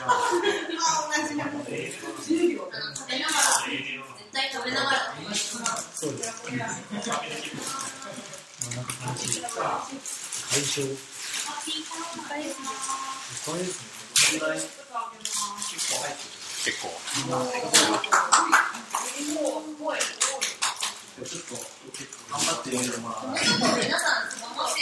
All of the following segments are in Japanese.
そうです。解消。いっぱいですね。結構。ちょっと頑張って読んでもらうん頑張って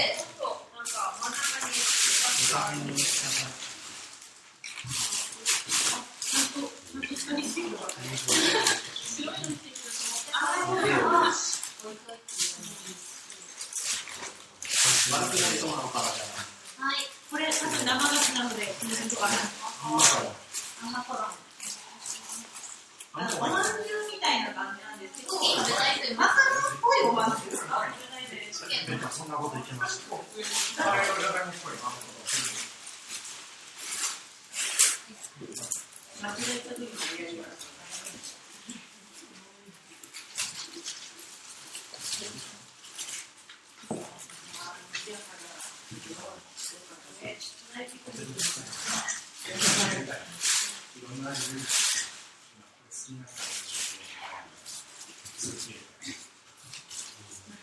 悪くなりそうなのからじはいこれ、さっき生菓子なので、コメントがある。あんな頃あのおまんじゅうみたいな感じなんですけど、クッキー食べたい人いマまカロンっぽいおまんじゅうですかゃん。そんなこと言ってました。間違えた時にやります。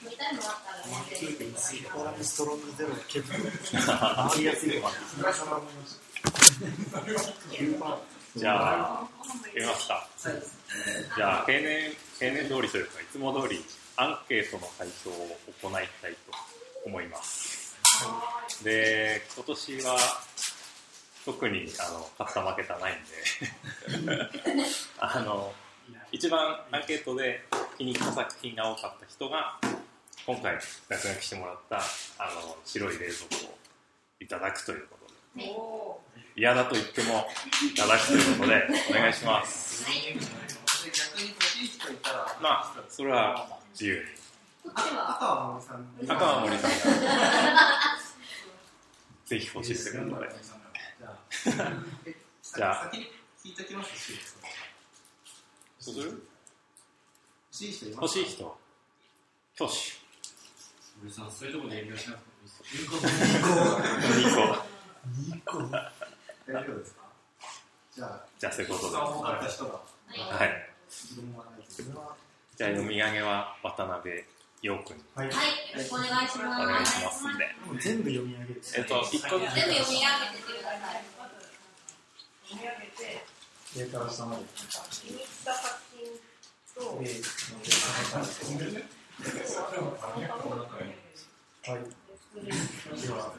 飲みたいのあったらねぜひコーラムストロングゼロ結構回りやすいわ。じゃあ、読みますか。じゃあ、平年、平年通りというか、いつも通り、アンケートの回答を行いたいと思います。で、今年は、特に、あの、勝った負けたないんで、あの、一番アンケートで気に入った作品が多かった人が、今回、落書きしてもらった、あの、白い冷蔵庫をいただくということで、お嫌だと言ってもいただくということでお願いします。逆に欲しい人いたら、まあそれは自由に。赤は森さんに。赤は森さん。がぜひ欲しいでじゃあ、じゃあ。先に聞いときますし、そうする？欲しい人います欲しい人。挙手森さん、そういうところで遠慮しなくてもいいですよ。2個2個。大丈夫ですかじゃあ、じゃあそういうことで多かった人が、はい。じゃあ読み上げは渡辺陽君にはい。はいよろしくお願いしますお願いしますんで全部読み上げる。えっと1個ずつ全部読み上げてください読み上げて、上から下まで。気に入った作品と、はい。では、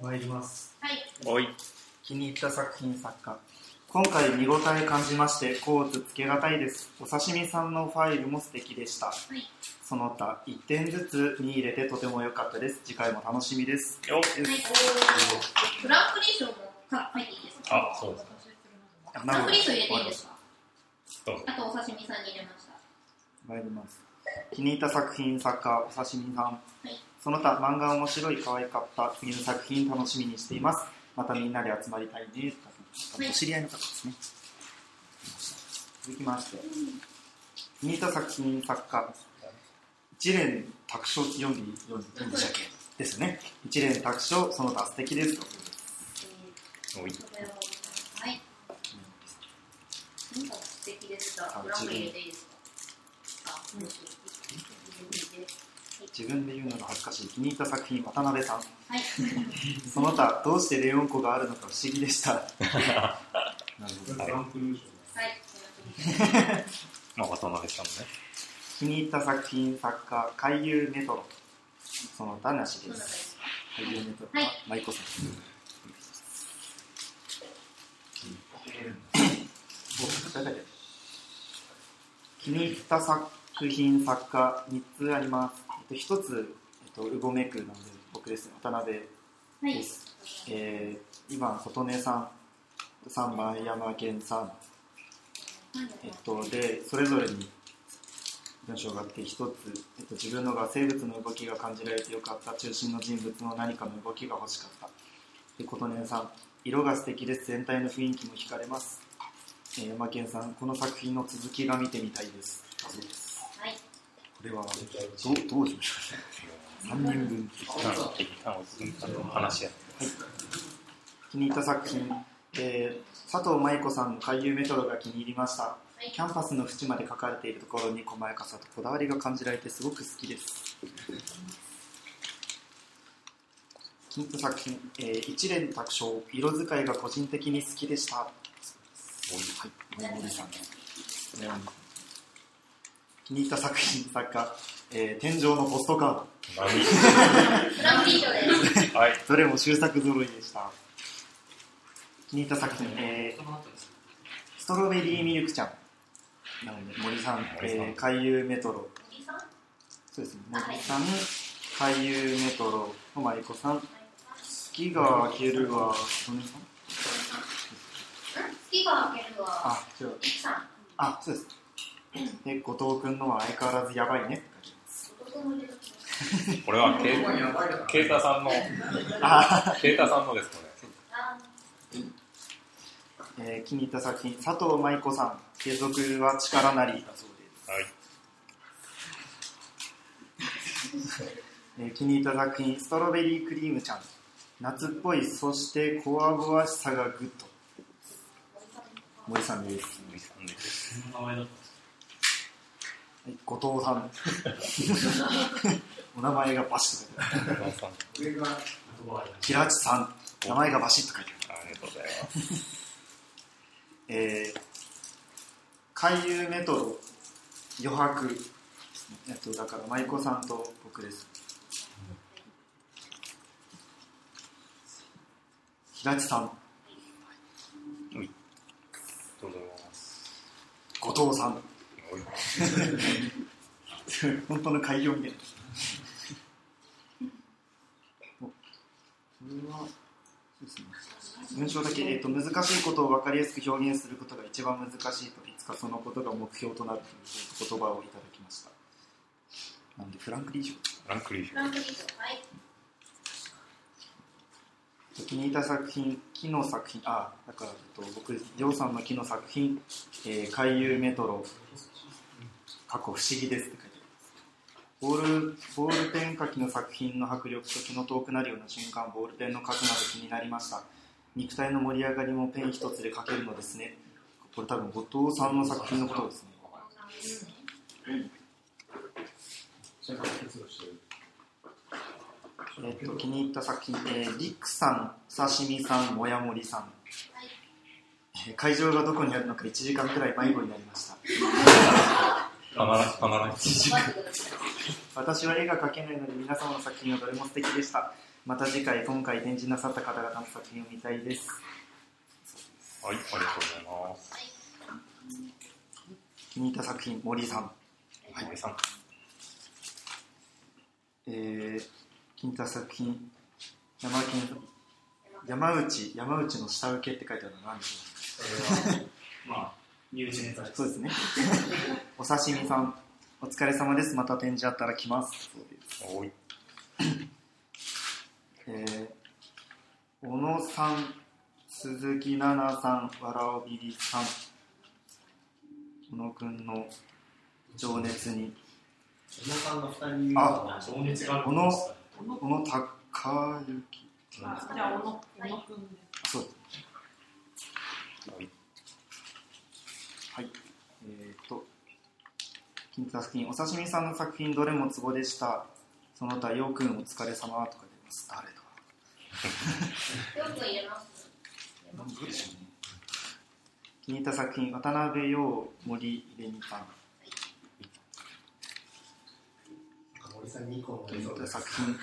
参ります。はい。おい気に入った作品作家。今回見応え感じましてコーツつけがたいです。お刺身さんのファイルも素敵でした、い。その他1点ずつに入れてとても良かったです。次回も楽しみです。よはい。グランプリ賞もか書いていいですか？あそうです。あグランプリ賞入れていいですか？どうぞ。あとお刺身さんに入れました。参ります気に入った作品作家お刺身さん、いその他漫画面白い可愛かった。次の作品楽しみにしています。またみんなで集まりたいね。はいお知り合いの方ですね。続きまして。気に入った作品作家一連卓書読んで読んでしたっけ？ですね。一連卓書その他素敵です。おい。はい。なん。か素敵でしたグランプリ入れていいですかあうん自分で言うのが恥ずかしい。気に入った作品渡辺さん。はい。その他どうしてレオン湖があるのか不思議でした。なるほど。はい。はいまあ渡辺さんね。気に入った作品作家海遊メトロ。その他なしです。海遊メトロはい。舞子さん。気に入った作品作家3つあります、と、1つ、えっと、うごめくなんで僕ですね。渡辺はい。です、えー、2番琴音さん3番山健さん。えっと、でそれぞれに文章があって一つ、えっと、自分のが生物の動きが感じられてよかった。中心の人物の何かの動きが欲しかった。で琴音さん色が素敵です。全体の雰囲気も惹かれます、えー、山健さんこの作品の続きが見てみたいです。だそうです。はいこれはどうどうしましょう。か3人分一旦一旦おじさんの話や。って気に入った作品。えー佐藤舞子さんの回遊メトロが気に入りました。い。キャンパスの縁まで書かれているところに細やかさとこだわりが感じられてすごく好きです。気に入った作品、えー一連卓章色使いが個人的に好きでした。はい。森さん気に入った作品作家、えー天井のポストカード。何グランプリ賞です。はい。どれも終作揃いでした。気に入った作品、えーストロベリーミルクちゃん。なので森さん、えー海遊メトロ。森さんそうですね。はい森さん海遊メトロの舞子さん。月が明けるは曽根さん？月が明けるは。あそうですで後藤君のは相変わらずやばいね。って書いてますこれは ケケータさんの、あケータさんのです、こあえー気に入った作品佐藤舞子さん継続は力なり。はい。えー気に入った作品ストロベリークリームちゃん。夏っぽいそしてこわごわしさがグッド。森さんです、森さんです。その名前だったんですはい、後藤さん。お名前がバシッと書いてある。平地さん。名前がバシッと書いてある。ありがとうございます。えー、海遊メトロ余白。えっとだから舞子さんと僕です。平地さん。どうぞございます。後藤さん本当の開業みたいなおこれはそうですね。文章だけ、えー、と難しいことを分かりやすく表現することが一番難しいといつかそのことが目標となるという言葉をいただきましたなんでフランクリー賞ランクリーフグラン賞。はい。気に入った作品木の作品あだから、えっと、僕りょうさんの木の作品「えー海遊メトロ」過去不思議ですって書いてボールボールペン書きの作品の迫力と気の遠くなるような瞬間ボールペンの数など気になりました。肉体の盛り上がりもペン一つで書けるのですね。これ多分後藤さんの作品のことですね。えっと気に入った作品、えー、リクさん、お刺身さん、もやもりさん、えー会場がどこにあるのか1時間くらい迷子になりました必ず、必ず。待ってください。私は絵が描けないので皆様の作品はどれも素敵でしたまた次回今回展示なさった方々の作品を見たいですはい、ありがとうございます。気に入った作品森さん、はい、森さん。えー、気に入った作品山県山内山内の下請けって書いてあるのは何でしそれはまあ身内ネタですょうそうですね。お刺身さんお疲れ様です。また展示あったら来ます。そうです。おい。えー、小野さん、鈴木奈々さん、わらおびりさん、小野くんの情熱に、小野さんの二人あ情熱があるこの小野高之、あじゃあ、小野、小野くんです。はい。はい。えっ、と、金太作品、お刺身さんの作品、どれもツボでした。その他、ようくんお疲れ様とか出ます。誰だよく入れます。どうでしょうね。気に入った作品、渡辺陽森さん。森さん2個作品、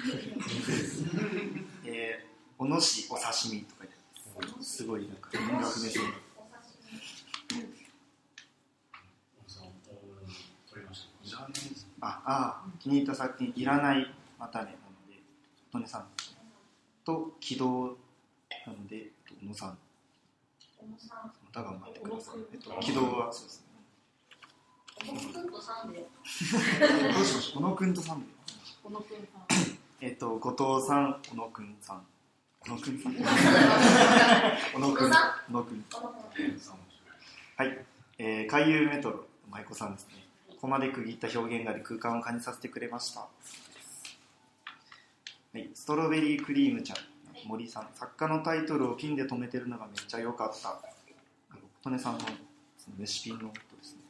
えー、小野市お刺身とか言ってます。すごいなんか文学目線の。取りましたああ気に入った作品「いらないまたね」なのでトネさんと「軌道」なので小野さん。また頑張ってください、えっと、軌道はそうですね。小野くん。とサンデー。どうしましょう？小野くんとさんで。小野くんさん。えっと後藤さん小野くんさん。小野くんさん。小野くん小野くん。はい、えー、海遊メトロ舞子さんですねここまで区切った表現が空間を感じさせてくれました。はい、ストロベリークリームちゃん、森さん。作家のタイトルをピンで止めてるのがめっちゃ良かった。琴音さんのそのレシピのことですね。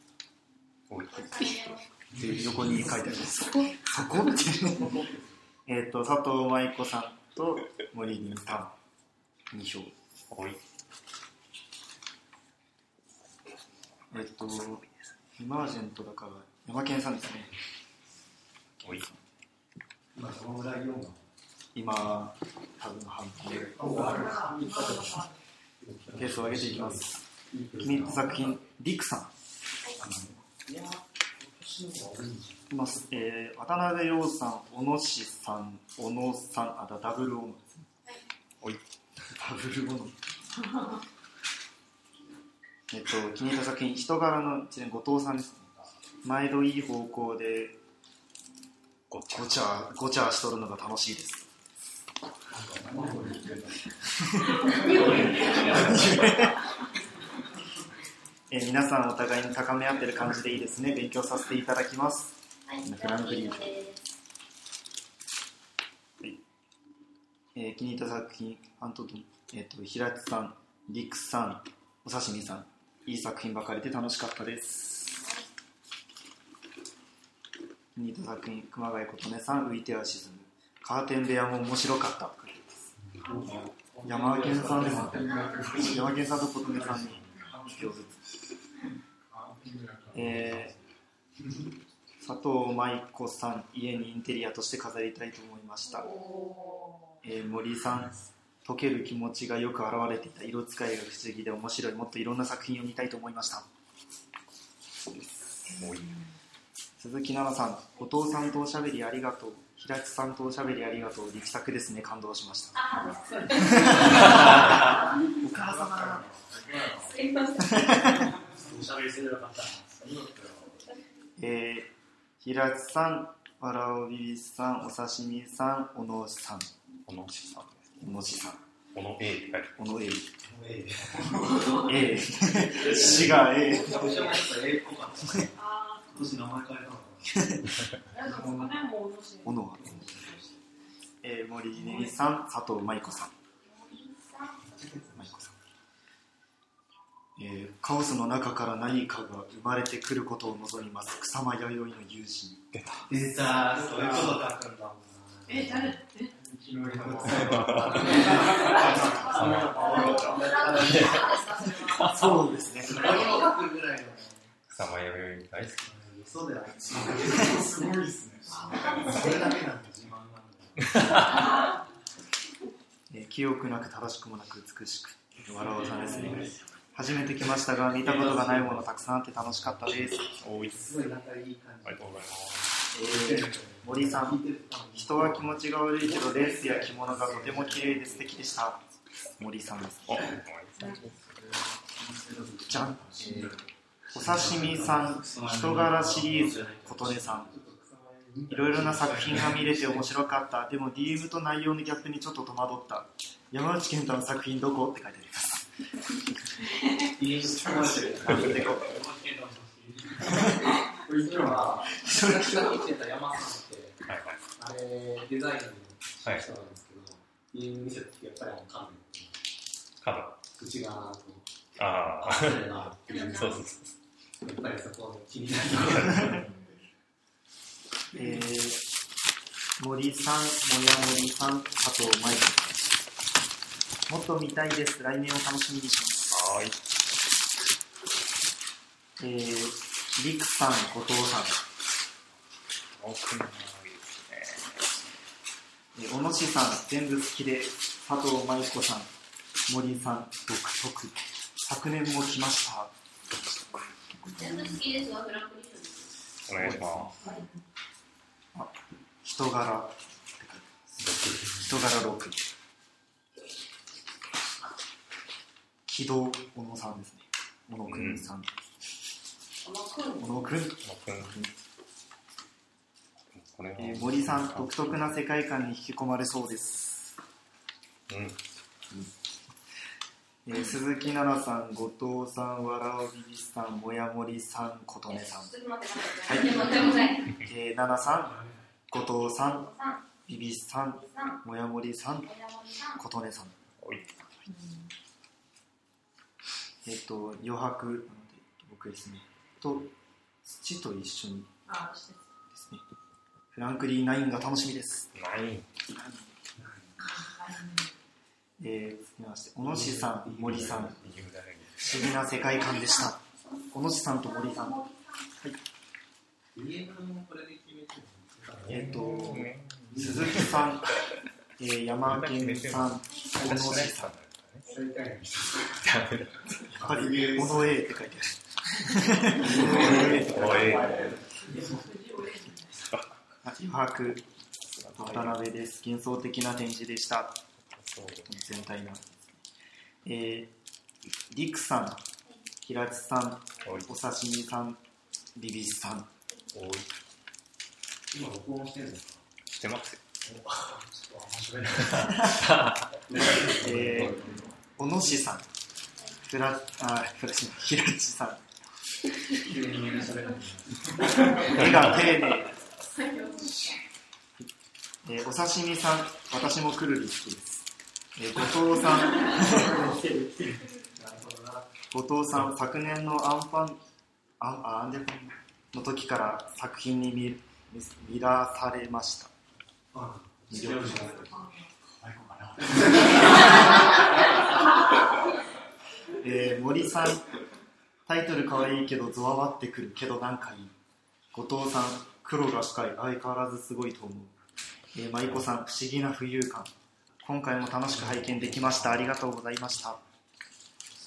おい。で横に書いてあります。そこってえっと佐藤舞子さんと森林さん2票。おい。えっとエマージェントだから山健さんですね。おい。今どのぐらい読んだ今多分半分ペースを上げていきます。気に入った作品リクさん。い。ます、えー、渡辺陽さん、小野志さん、小野さん、あだダブル小野ですね。おい。ダブル小野。えっと、気に入った作品、人柄の一年、後藤さんですね。毎度いい方向でごちゃごちゃごちゃしとるのが楽しいです。えー皆さんお互いに高め合ってる感じでいいですね。勉強させていただきます。はい、フランクリーズです。えー気に入った作品、アントトン、えっ、と、平地さん、リクさん、お刺身さん、いい作品ばかりで楽しかったです。気に入った作品、熊谷琴音さん、浮いては沈む。カーテン部屋も面白かった。山健さんですね。山健さんと琴音さんに一票ずつ。えー佐藤舞子さん、家にインテリアとして飾りたいと思いました。えー森さん溶ける気持ちがよく表れていた。色使いが不思議で面白い。もっといろんな作品を見たいと思いました。鈴木奈々さんお父さんとおしゃべりありがとう。平地さんとおしゃべりありがとう。力作ですね。感動しました。あ、お母様。えー、平地さんわらおびびさんお刺身さん小野さん。このしさん小野氏さん。この A って書いてある。小野 A え A 氏が A えおしゃべりしたらええっぽかったあ今年名前変えたの小野は、えー、森ねりさん佐藤舞子さん。舞子さん。えーカオスの中から何かが生まれてくることを望みます。草間弥生の友人。出た。出た。そういうこと書くんだもんな。え、誰？え？そうですね。それを書くぐらい大好き嘘であいつすごいっすねそれだけなんで自慢なんだ記憶なく正しくもなく美しく笑わさですね初めて来ましたが見たことがないものたくさんあって楽しかったです、すごい仲いい感じありがとうございます。えー森さん。人は気持ちが悪いけどレースや着物がとても綺麗で素敵でした。森さんです。あじゃん、えーお刺身さん人柄シリーズ。琴音さん。いろいろな作品が見れて面白かった。でも DM と内容のギャップにちょっと戸惑った。山内健太の作品どこ？って書いてあります 今日は一緒に来てた山さん。ってはい。はいあれデザインの人はいなんですけど、家に見せた時やっぱりあのカ角メ内側のああそれがっていうそうそうそうやっぱりそこ気になるえー、森さん、もや森さん、佐藤舞子さんもっと見たいです。来年を楽しみにします。はーい。えー、りくさん、後藤さん奥のいいですねえー小野氏さん、全部好きで、佐藤舞子さん、森さん、独特。昨年も来ました。全部好きですが、フランク。お願いします人柄って書いてます。人柄6。木戸小野さんですね。小野くんさん。小野くん。えー森さん、独特な世界観に引き込まれそうです。うんえー鈴木奈々さん、後藤さん、わらおびびさん、もやもりさん、琴音さん。ちょっと待ってください。えー、奈々さん、後藤さん、ビビさん、もやもりさん、もやもりさん、琴音さん。おい。えっ、と、余白なので、僕ですね。と、土と一緒にです。ね。フランクリーナインが楽しみです。ナイン。えー、続きまして、小野氏さん、森さん、不思議な世界観でした。小野氏さんと森さん。家のこれで決めてるえっ、と、ね鈴木さん、えー、山健さん、小野氏さん。やっぱり、小野 A って書いて。ある。あ余白、渡辺です。幻想的な展示でした。全体な。えー、リクさん、平地さん、お刺身さん、ビビスさん。おい。今録音してるんですか？してますよ。面白いな えー、小野氏さん、フラ、あ、フラシ平地さん、絵が丁寧。えー、お刺身さん、私もくるり好きです。えー、後藤さん、後藤さん、昨年のアンファン、アン、あアンデの時から作品に見見見らされました。あ魅力えー、森さん、タイトル可愛いけどゾワワってくるけどなんかいい。後藤さん、黒が深い、相変わらずすごいと思う。えー、舞子さん、不思議な浮遊感。今回も楽しく拝見できました。ありがとうございました。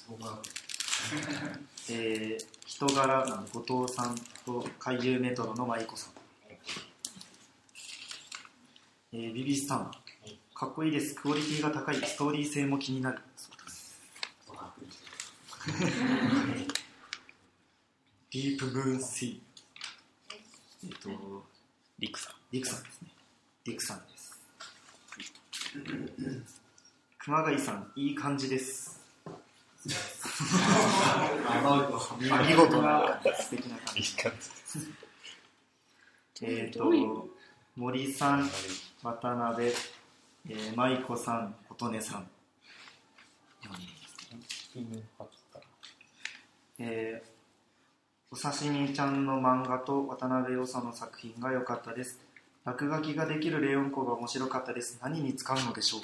えー、人柄な後藤さんと海遊メトロの舞子さん。えー、ビビスさん、かっこいいです。クオリティが高い。ストーリー性も気になる。そうです ディープムーンシー。えっと、リクさん。リクさんですね。リクさんです。熊谷さん、いい感じです。見事な素敵な感じ。いい感じ。えっと、森さん、渡辺、えー、舞子さん、琴音さん。4人えーお刺身ちゃんの漫画と渡辺陽さんの作品が良かったです。落書きができるレオンコが面白かったです。何に使うのでしょう？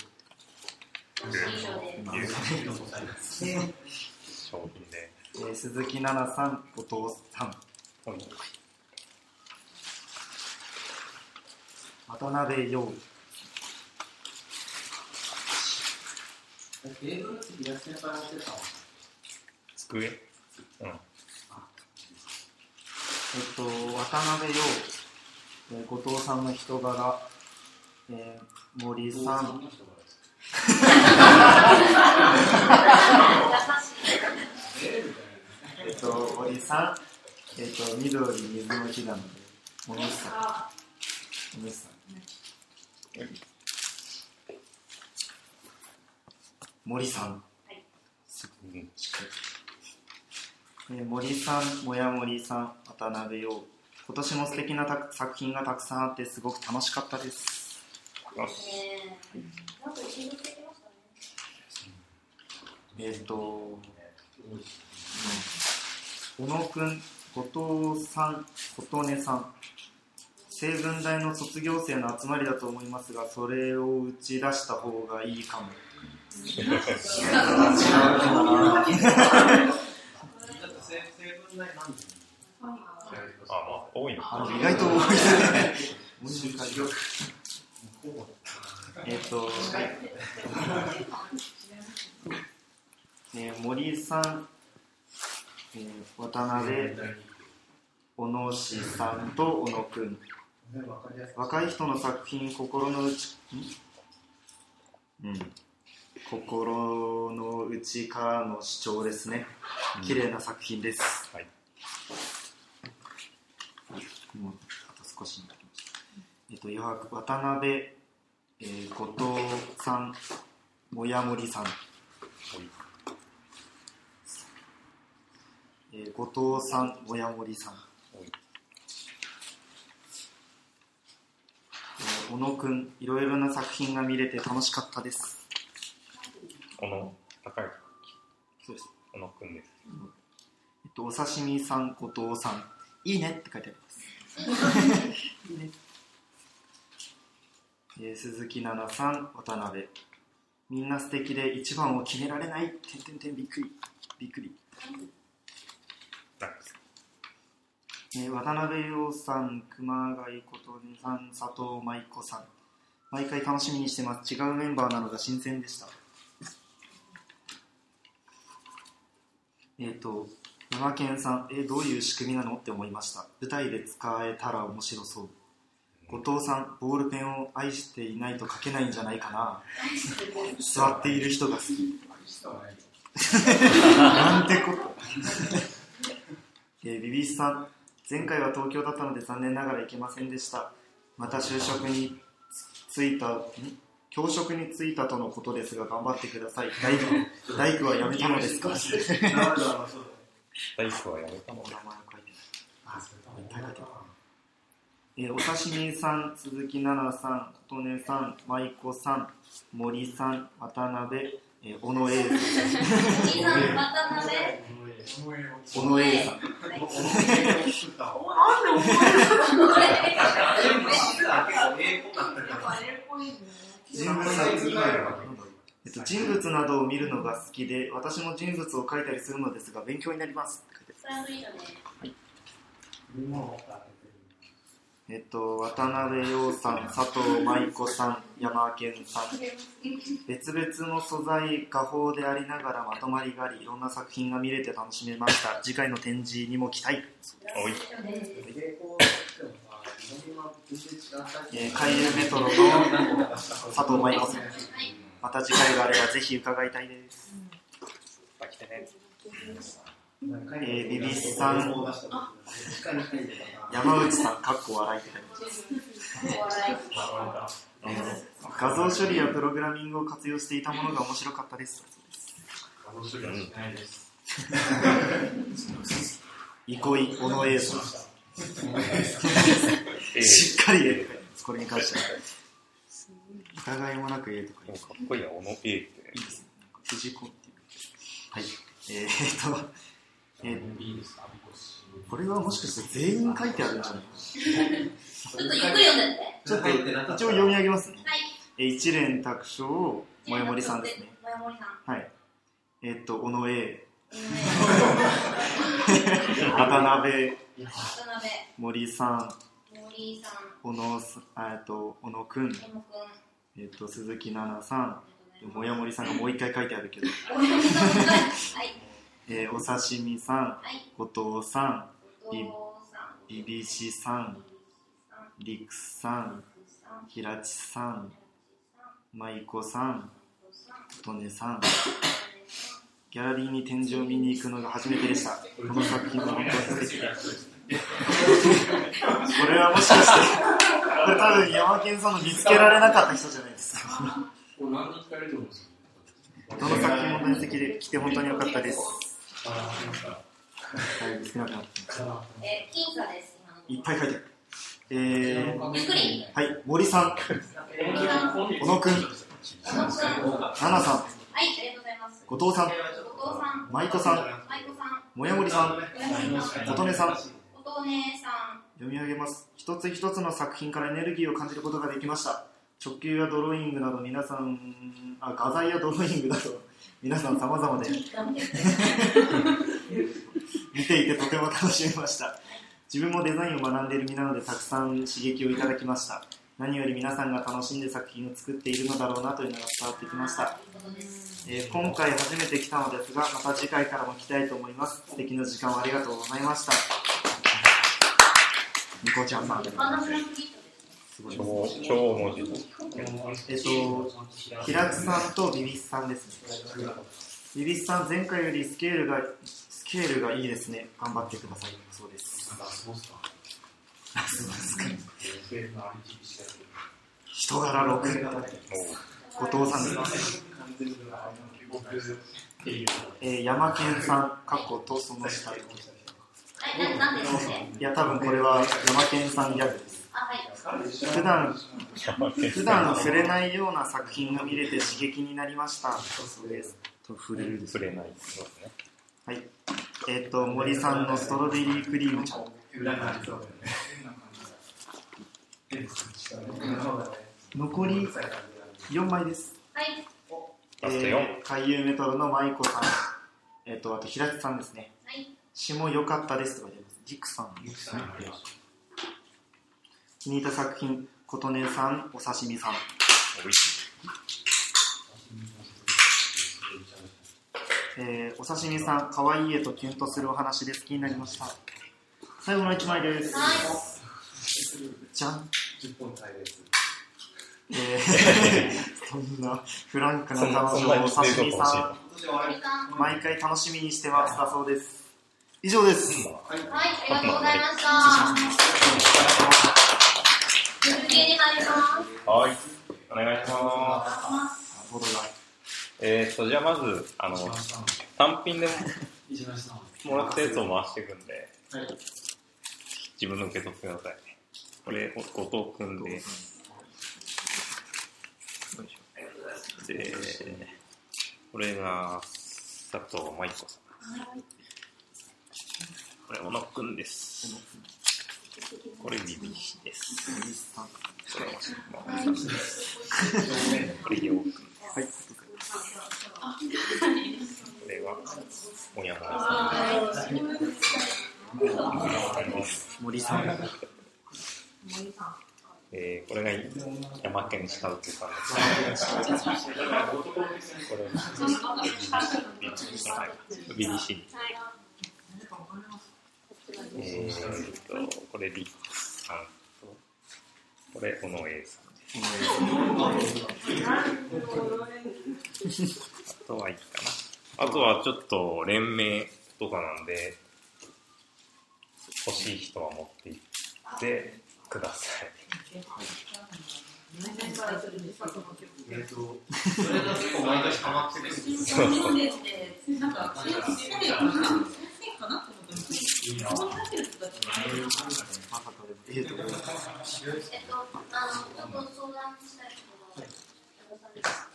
商品で。えー鈴木奈々さん、後藤さん。渡辺陽、机？うん。えっと、渡辺陽、えー後藤さんの人柄、えー森さん、えっと、森さん、えっと、緑水の日なので、小野さん、さん。森さん、うんしっかりえー森さん、もや森さん、渡辺陽。今年も素敵なた作品がたくさんあってすごく楽しかったです。よし。なんか一部してきましたね。えっ、と、うん小野くん、後藤さん、琴音さん。成文大の卒業生の集まりだと思いますが、それを打ち出した方がいいかも。違うなな あ、多いのあの意外と多いですね。えっと、えー森さん、えー渡辺、小野氏さんと小野くん。若い人の作品、心の内、ん？うん。心の内からの主張ですね。綺麗な作品です。はい。もうあと少しになりました。えっと、余白渡辺、えー、後藤さん、もやもりさん。えー、後藤さん、もやもりさん。えーー小野くんいろいろな作品が見れて楽しかったです小野高いそうです小野くんです。えっとお刺身さん後藤さんいいねって書いてありますいいねえー鈴木奈々さん渡辺。みんな素敵で一番を決められない。てんてんてんびっくり。びっくり。えー渡辺陽さん、熊谷琴音さん、佐藤舞子さん、毎回楽しみにしてます。違うメンバーなのが新鮮でした。えっ、と、山健さん、えーどういう仕組みなのって思いました。舞台で使えたら面白そう。後藤さん、ボールペンを愛していないと書けないんじゃないかな。座っている人が好き。なんてこと。えービビスさん、前回は東京だったので残念ながら行けませんでした。また就職についた、ん？教職に就いたとのことですが頑張ってください。大工、大工は辞めたのですか？大工はやめたのお名前を書いてないいっぱい書いてあるえーお刺身さん、鈴木奈々さん、琴音さん、舞子さん、森さん、渡辺、えー小野英さん、渡辺。小野英さん、人物えっと、人物などを見るのが好きで、私も人物を描いたりするのですが、勉強になります。えっと、渡辺陽さん、佐藤舞子さん、山健さん、別々の素材、画法でありながらまとまりがあり、いろんな作品が見れて楽しめました。次回の展示にも期待。おいえー海遊メトロの佐藤舞子さん、また次回があればぜひ伺いたいです。来てねえービビスさん、山内さん、かっこ笑いって書いて。画像処理やプログラミングを活用していたものが面白かったです。憩い、小野英さん。えしっかり。これに関しては。疑いもなく A と書いてます。もうかっこいいな、小野 A って。いいですね。藤子っていう。はい。えー、っと、えーこれはもしかして全員書いてあるんじゃないちょっとゆっくり読んでって。ちょっと一応読み上げますね。はい。えー一連卓章、もやもりさんですね。もやもりさん。はい。えーっと、小野 A、渡辺、森さん、森さん、小野えーっと、小野くん。えーっと、鈴木奈々さん、もやもりさんがもう一回書いてあるけど、はい。えーお刺身さん、はい。後藤さん、お父さん。ビビシさん、りくさん、平地さん、舞子さん、琴音さん、ギャラリーに展示を見に行くのが初めてでした。この作品は本当に素敵。です。これはもしかして、多分山健さんの見つけられなかった人じゃないですか。これ何人聞かれてるんですかどの作品も分析で来て本当に良かったです。はい、少なくなってますえー、僅差です。いっぱい書いてある。えー、ゆっくり。はい、森さん。小野くん、小野くん。奈々さん、はい、ありがとうございます。後藤さん、後藤さん、舞子さん、舞子さん、もやもりさん、琴音さん、琴音さん、読み上げます。一つ一つの作品からエネルギーを感じることができました。直球やドローイングなど皆さんあ画材やドローイングなど皆さん様々で 見ていてとても楽しめました。自分もデザインを学んでいる身なのでたくさん刺激をいただきました。何より皆さんが楽しんで作品を作っているのだろうなというのが伝わってきました、えー今回初めて来たのですがまた次回からも来たいと思います。素敵な時間をありがとうございましたニコちゃんさんアナグラムギットです。ごい超、超文字。えっと、平津さんとビビスさんですね。ビビスさん、前回よりスケールが、スケールがいいですね。頑張ってください。そうです。なんか、そうっすか。あそうですか。人柄6。後藤さんです。えー、山健さん、かっことその下。い。や、多分これは山健さんギャグです。普段普段触れないような作品が見れて刺激になりましたそうですと触れるです触れないですね。はいえっ、と森さんのストロベリークリームちゃん残り4枚ですはい。ラスト4。えー、海遊メトロの舞子さんえっ、とあと平地さんですねはい。詩も良かったですとか出ますジクさん気に入った作品琴音さんお刺身さんおいえーお刺身さん、可愛い絵とキュンとするお話で好きになりました。最後の1枚です。はい。じゃん。10本体です。えー、そんなフランクな彼女そんなそんなにお刺身さ。ん、毎回楽しみにしてますだそうです。以上です。はい、ありがとうございました。続きに入ります。はい。お願いします。えーっと、じゃあまず、あの、単品で。もらったやつを回していくんで、はい。自分の受け取ってください。これ、後藤くんで。で、これが佐藤舞子さん。これ、小野くんです。これ、ビビシです。森さん。これ、まあこれ、ようくん。は。い。これは、おやまさん。森さん。えー、これが山県下請さんです。これ、ビビシ。えーと、これリックさんと、これ、小野 A さんです。あとはいいかな。あとはちょっと連名とかなんで、欲しい人は持って行ってください。えっと、それが結構毎年ハマってくるんですよ。そうそう なんか、それかな。いいな。まさかでも、えーと、えっと、あの、ちょっと相談したいことが、よろしいですか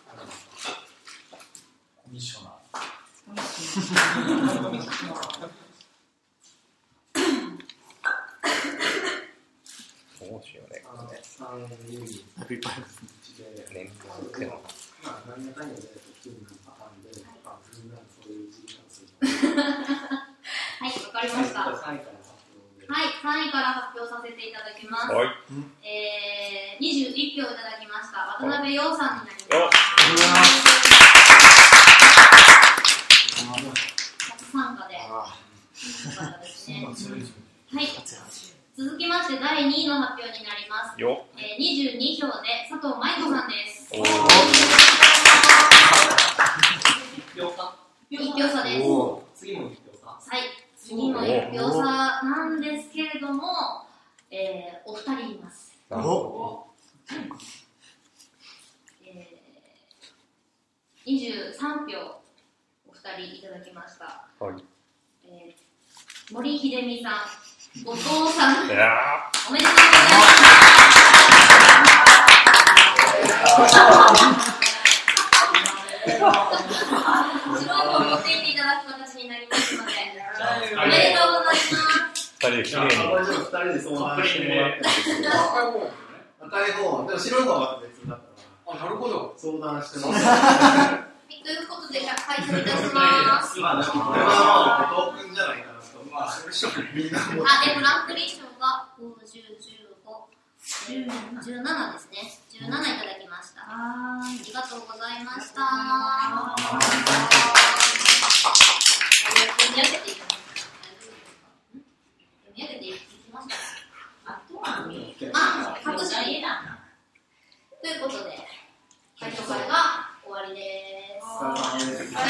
コミッショナどうしようね。あの、三ユニだいぶいっぱいありますね。で、年間ってのはまあ、何やかん、そういう時間す。はい、わかりました。は3位から発表で。い、3位から発表させていただきます。はい。えー、21票いただきました。渡辺陽さんになりよます。初参加で。あよかったですね。ー。強いですね。はい。続きまして第2位の発表になります。よえー、22票で佐藤舞子さんです。おー票差一票差です。おー次も一票差はい。次の一票差なんですけれども、えー、お二人います。なるほえー、23票お二人いただきました。ど。はい。えー、森秀美さん、お父さん、いやおめでとうござい白い方を持っていっていただく形になりますので、おめでとうございます。ー、二人で綺麗に。大丈夫、二人で相談してもらって。赤い方は、でも白い方は別だったら、あ、なるほど。相談してもらって。はい、ということで、じゃあ、開催いたします。まあ、でも、ランプリ賞が5、10、15、17ですね。17いただきました。ありがとうございました。ということで、会長会が終わりです。お疲れでした。